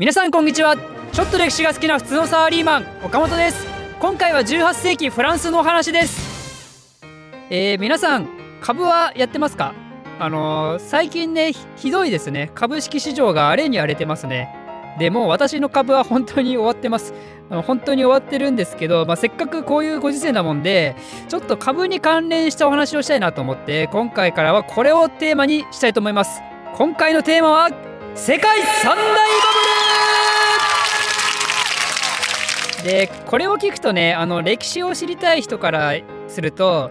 皆さんこんにちは。ちょっと歴史が好きな普通のサラリーマン岡本です。今回は18世紀フランスのお話です。えー、皆さん株はやってますか？あのー、最近ねひどいですね。株式市場が荒れに荒れてますね。でもう私の株は本当に終わってます。本当に終わってるんですけど、まあ、せっかくこういうご時世なもんでちょっと株に関連したお話をしたいなと思って今回からはこれをテーマにしたいと思います。今回のテーマは世界三大バブル！でこれを聞くとねあの歴史を知りたい人からすると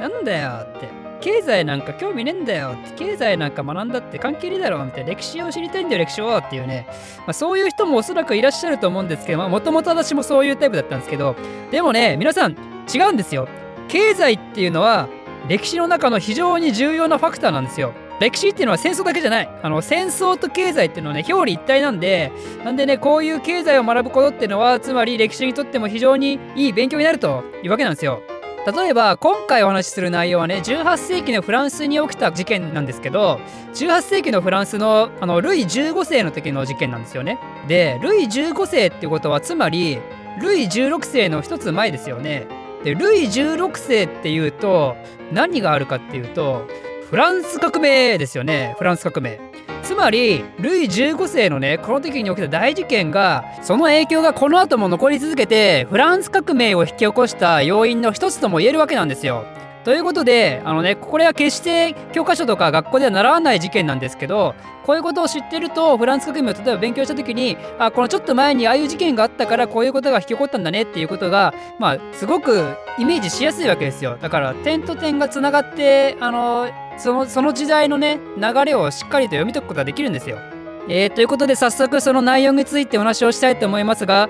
なんだよって経済なんか興味ねえんだよって経済なんか学んだって関係ねえだろみたいな歴史を知りたいんだよ歴史をっていうね、まあ、そういう人もおそらくいらっしゃると思うんですけどもともと私もそういうタイプだったんですけどでもね皆さん違うんですよ。経済っていうのは歴史の中の非常に重要なファクターなんですよ。歴史っていうのは戦争だけじゃない。あの戦争と経済っていうのはね表裏一体なんでなんでねこういう経済を学ぶことっていうのはつまり歴史にとっても非常にいい勉強になるというわけなんですよ。例えば今回お話しする内容はね18世紀のフランスに起きた事件なんですけど18世紀のフランスのあのルイ15世の時の事件なんですよね。でルイ15世ってことはつまりルイ16世の一つ前ですよね。でルイ16世っていうと何があるかっていうとフランス革命ですよねフランス革命つまりルイ15世のねこの時に起きた大事件がその影響がこの後も残り続けてフランス革命を引き起こした要因の一つとも言えるわけなんですよ。ということであのねこれは決して教科書とか学校では習わない事件なんですけどこういうことを知ってるとフランス革命を例えば勉強した時にあこのちょっと前にああいう事件があったからこういうことが引き起こったんだねっていうことがまあすごくイメージしやすいわけですよだから点と点がつながってあのそのその時代のね流れをしっかりと読み解くことができるんですよ。えー、ということで早速その内容についてお話をしたいと思いますが、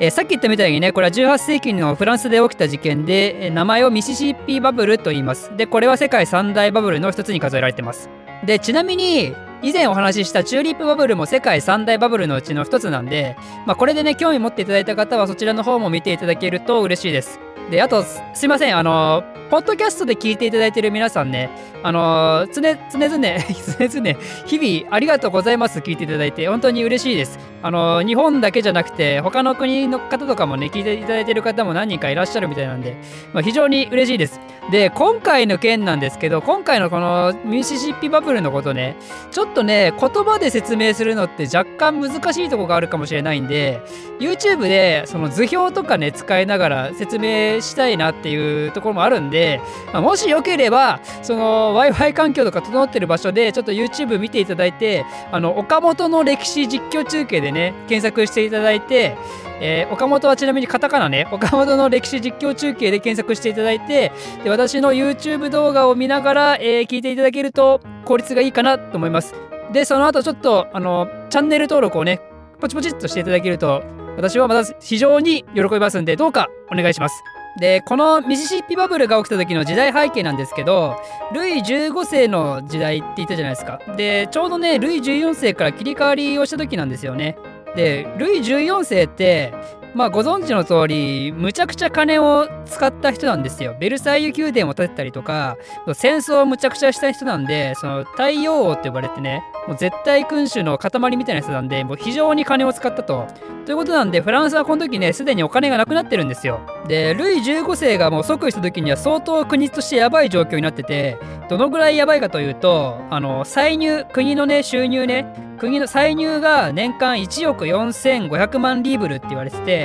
えー、さっき言ったみたいにねこれは18世紀のフランスで起きた事件で、名前をミシシッピバブルと言います。でこれは世界三大バブルの一つに数えられてます。でちなみに以前お話ししたチューリップバブルも世界三大バブルのうちの一つなんで、まあ、これでね興味持っていただいた方はそちらの方も見ていただけると嬉しいです。であとすいませんあのポッドキャストで聞いていただいている皆さんね、あの、常々、常々、日々ありがとうございます聞いていただいて、本当に嬉しいです。あの、日本だけじゃなくて、他の国の方とかもね、聞いていただいている方も何人かいらっしゃるみたいなんで、まあ、非常に嬉しいです。で、今回の件なんですけど、今回のこのミシシッピバブルのことね、ちょっとね、言葉で説明するのって若干難しいとこがあるかもしれないんで、YouTube でその図表とかね、使いながら説明したいなっていうところもあるんで、まあ、もしよければその w i f i 環境とか整ってる場所でちょっと YouTube 見ていただいてあの岡本の歴史実況中継でね検索していただいてえー、岡本はちなみにカタカナね、岡本の歴史実況中継で検索していただいて、で私の YouTube 動画を見ながら、えー、聞いていただけると効率がいいかなと思います。で、その後ちょっと、あの、チャンネル登録をね、ポチポチっとしていただけると、私はまた非常に喜びますんで、どうかお願いします。でこのミシシッピバブルが起きた時の時代背景なんですけどルイ15世の時代って言ったじゃないですか。でちょうどねルイ14世から切り替わりをした時なんですよね。でルイ14世ってまあご存知の通りむちゃくちゃ金を使った人なんですよ。ベルサイユ宮殿を建てたりとか戦争をむちゃくちゃした人なんでその太陽王って呼ばれてねもう絶対君主の塊みたいな人なんでもう非常に金を使ったと。ということなんでフランスはこの時ねすでにお金がなくなってるんですよ。でルイ15世がもう即位した時には相当国としてやばい状況になっててどのぐらいやばいかというとあの歳入国のね収入ね国の歳入が年間1億4500万リーブルって言われてて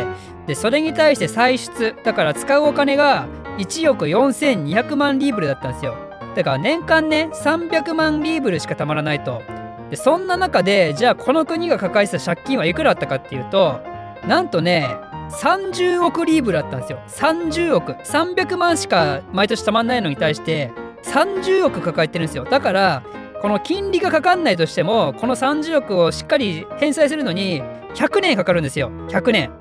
でそれに対して歳出だから使うお金が1億4200万リーブルだったんですよ。だから年間ね300万リーブルしかたまらないと。でそんな中でじゃあこの国が抱えてた借金はいくらあったかっていうとなんとね30億リーブルあったんですよ。30億。300万しか毎年たまんないのに対して30億抱えてるんですよ。だからこの金利がかかんないとしてもこの30億をしっかり返済するのに100年かかるんですよ。100年。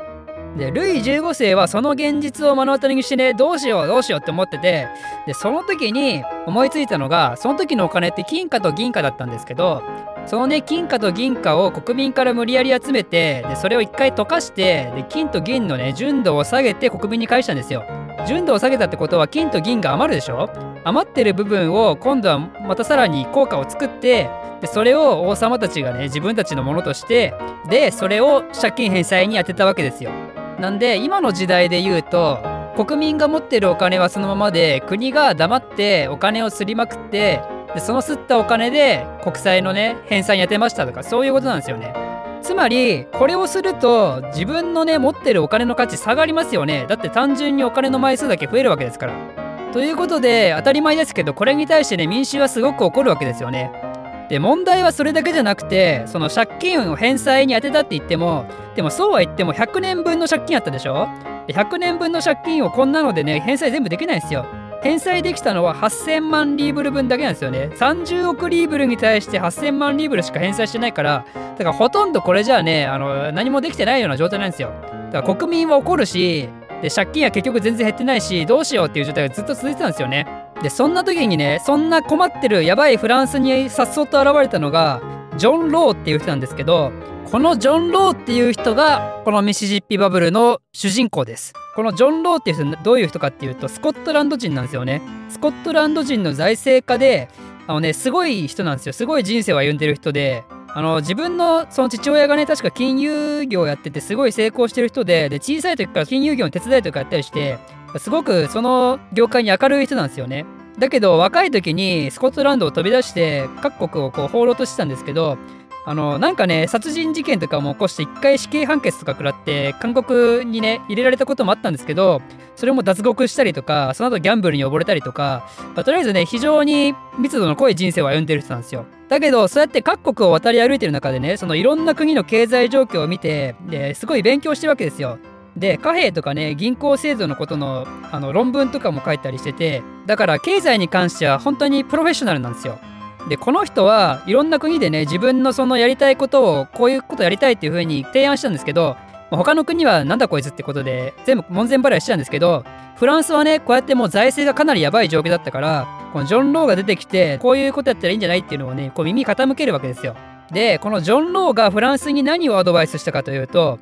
でルイ15世はその現実を目の当たりにしてねどうしようどうしようって思っててでその時に思いついたのがその時のお金って金貨と銀貨だったんですけどそのね金貨と銀貨を国民から無理やり集めてでそれを一回溶かしてで金と銀のね純度を下げて国民に返したんですよ。純度を下げたってことは金と銀が余るでしょ？余ってる部分を今度はまたさらに効果を作ってでそれを王様たちがね自分たちのものとしてでそれを借金返済に充てたわけですよ。なんで今の時代で言うと国民が持ってるお金はそのままで国が黙ってお金をすりまくってでその吸ったお金で国債のね返済に充てましたとかそういうことなんですよね。つまりこれをすると自分のね持ってるお金の価値下がりますよね。だって単純にお金の枚数だけ増えるわけですから。ということで当たり前ですけどこれに対してね民衆はすごく怒るわけですよね。で問題はそれだけじゃなくてその借金を返済に充てたって言ってもでもそうは言っても100年分の借金あったでしょ？100年分の借金をこんなのでね返済全部できないんですよ。返済できたのは8000万リーブル分だけなんですよね。30億リーブルに対して8000万リーブルしか返済してないからだからほとんどこれじゃあねあの何もできてないような状態なんですよ。だから国民は怒るしで借金は結局全然減ってないしどうしようっていう状態がずっと続いてたんですよね。でそんな時にねそんな困ってるやばいフランスにさっそうと現れたのがジョン・ローっていう人なんですけどこのジョン・ローっていう人がこのミシシッピバブルの主人公です。このジョン・ローっていう人どういう人かっていうとスコットランド人なんですよね。スコットランド人の財政家であのねすごい人なんですよ。すごい人生を歩んでる人であの自分のその父親がね確か金融業やっててすごい成功してる人でで小さい時から金融業の手伝いとかやったりしてすごくその業界に明るい人なんですよね。だけど若い時にスコットランドを飛び出して各国をこう放浪としてたんですけどあのなんかね殺人事件とかも起こして一回死刑判決とか食らって韓国にね入れられたこともあったんですけどそれも脱獄したりとかその後ギャンブルに溺れたりとか、まあ、とりあえずね非常に密度の濃い人生を歩んでる人なんですよ。だけどそうやって各国を渡り歩いてる中でねそのいろんな国の経済状況を見てですごい勉強してるわけですよ。で貨幣とかね銀行制度のことのあの論文とかも書いたりしててだから経済に関しては本当にプロフェッショナルなんですよ。でこの人はいろんな国でね自分のそのやりたいことをこういうことやりたいっていう風に提案したんですけど他の国はなんだこいつってことで全部門前払いしてたんですけどフランスはねこうやってもう財政がかなりやばい状況だったからこのジョン・ローが出てきてこういうことやったらいいんじゃないっていうのをねこう耳傾けるわけですよ。でこのジョン・ローがフランスに何をアドバイスしたかというと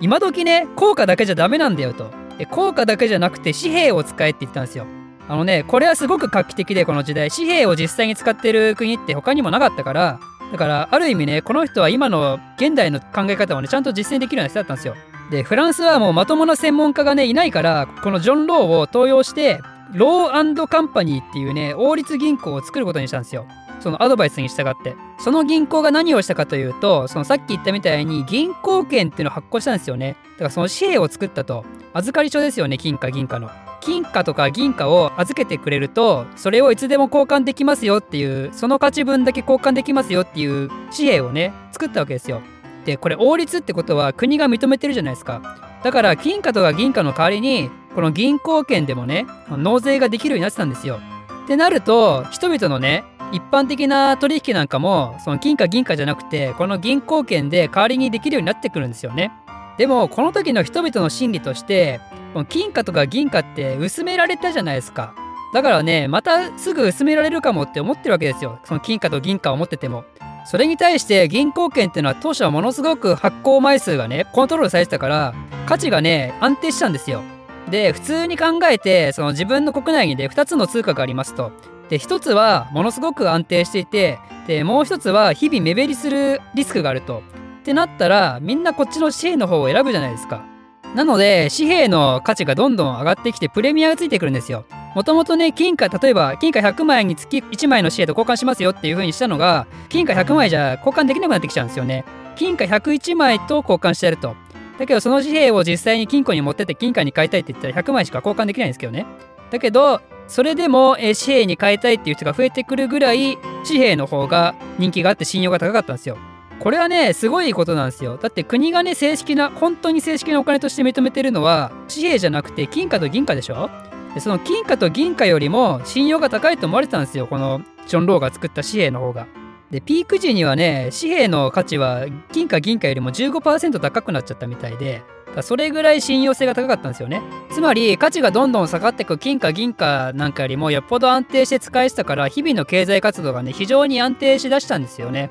今時ね効果だけじゃダメなんだよと。で効果だけじゃなくて紙幣を使えって言ったんですよ。あのねこれはすごく画期的でこの時代。紙幣を実際に使ってる国って他にもなかったから。だからある意味ねこの人は今の現代の考え方をねちゃんと実践できるような人だったんですよ。でフランスはもうまともな専門家がねいないからこのジョン・ローを登用してローカンパニーっていうね王立銀行を作ることにしたんですよ。そのアドバイスに従って。その銀行が何をしたかというとそのさっき言ったみたいに銀行券っていうのを発行したんですよね。だからその紙幣を作ったと。預かり書ですよね金貨銀貨の。金貨とか銀貨を預けてくれるとそれをいつでも交換できますよっていうその価値分だけ交換できますよっていう紙幣をね作ったわけですよ。でこれ王立ってことは国が認めてるじゃないですか。だから金貨とか銀貨の代わりにこの銀行券でもね納税ができるようになってたんですよ。ってなると人々のね一般的な取引なんかもその金貨銀貨じゃなくてこの銀行券で代わりにできるようになってくるんですよね。でもこの時の人々の心理として金貨とか銀貨って薄められたじゃないですか。だからねまたすぐ薄められるかもって思ってるわけですよその金貨と銀貨を持ってても。それに対して銀行券っていうのは当初はものすごく発行枚数がねコントロールされてたから価値がね安定したんですよ。で普通に考えてその自分の国内にで2つの通貨がありますとで一つはものすごく安定していてでもう一つは日々目減りするリスクがあると。ってなったらみんなこっちの紙幣の方を選ぶじゃないですか。なので紙幣の価値がどんどん上がってきてプレミアがついてくるんですよ。もともとね金貨例えば金貨100枚につき1枚の紙幣と交換しますよっていう風にしたのが金貨100枚じゃ交換できなくなってきちゃうんですよね。金貨101枚と交換してやると。だけどその紙幣を実際に金庫に持ってって金貨に変えたいって言ったら100枚しか交換できないんですけどね。だけどそれでも、え紙幣に変えたいっていう人が増えてくるぐらい紙幣の方が人気があって信用が高かったんですよ。これはねすごいことなんですよ。だって国がね正式な本当に正式なお金として認めてるのは紙幣じゃなくて金貨と銀貨でしょ？でその金貨と銀貨よりも信用が高いと思われてたんですよこのジョン・ローが作った紙幣の方が。でピーク時にはね紙幣の価値は金貨銀貨よりも15%高くなっちゃったみたいでそれぐらい信用性が高かったんですよね。つまり価値がどんどん下がっていく金貨銀貨なんかよりもよっぽど安定して使えてたから日々の経済活動がね非常に安定しだしたんですよね。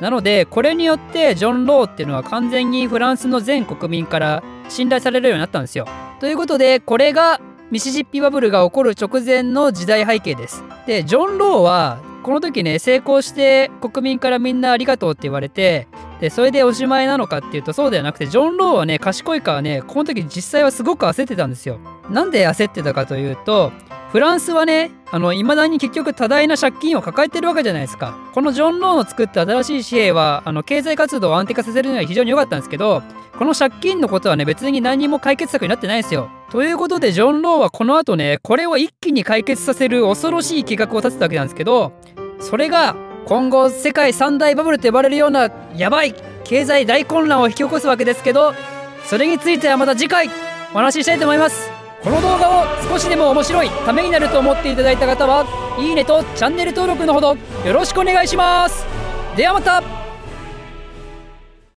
なのでこれによってジョン・ローっていうのは完全にフランスの全国民から信頼されるようになったんですよ。ということでこれがミシシッピバブルが起こる直前の時代背景です。でジョン・ローはこの時ね成功して国民からみんなありがとうって言われてでそれでおしまいなのかっていうとそうではなくてジョン・ローはね賢いからねこの時実際はすごく焦ってたんですよ。なんで焦ってたかというとフランスはねあの未だに結局多大な借金を抱えてるわけじゃないですか。このジョン・ローの作った新しい紙幣はあの経済活動を安定化させるには非常に良かったんですけどこの借金のことはね別に何も解決策になってないんですよ。ということでジョン・ローはこの後ねこれを一気に解決させる恐ろしい計画を立てたわけなんですけどそれが今後世界三大バブルと呼ばれるようなやばい経済大混乱を引き起こすわけですけどそれについてはまた次回お話ししたいと思います。この動画を少しでも面白いためになると思っていただいた方はいいねとチャンネル登録のほどよろしくお願いします。ではまた。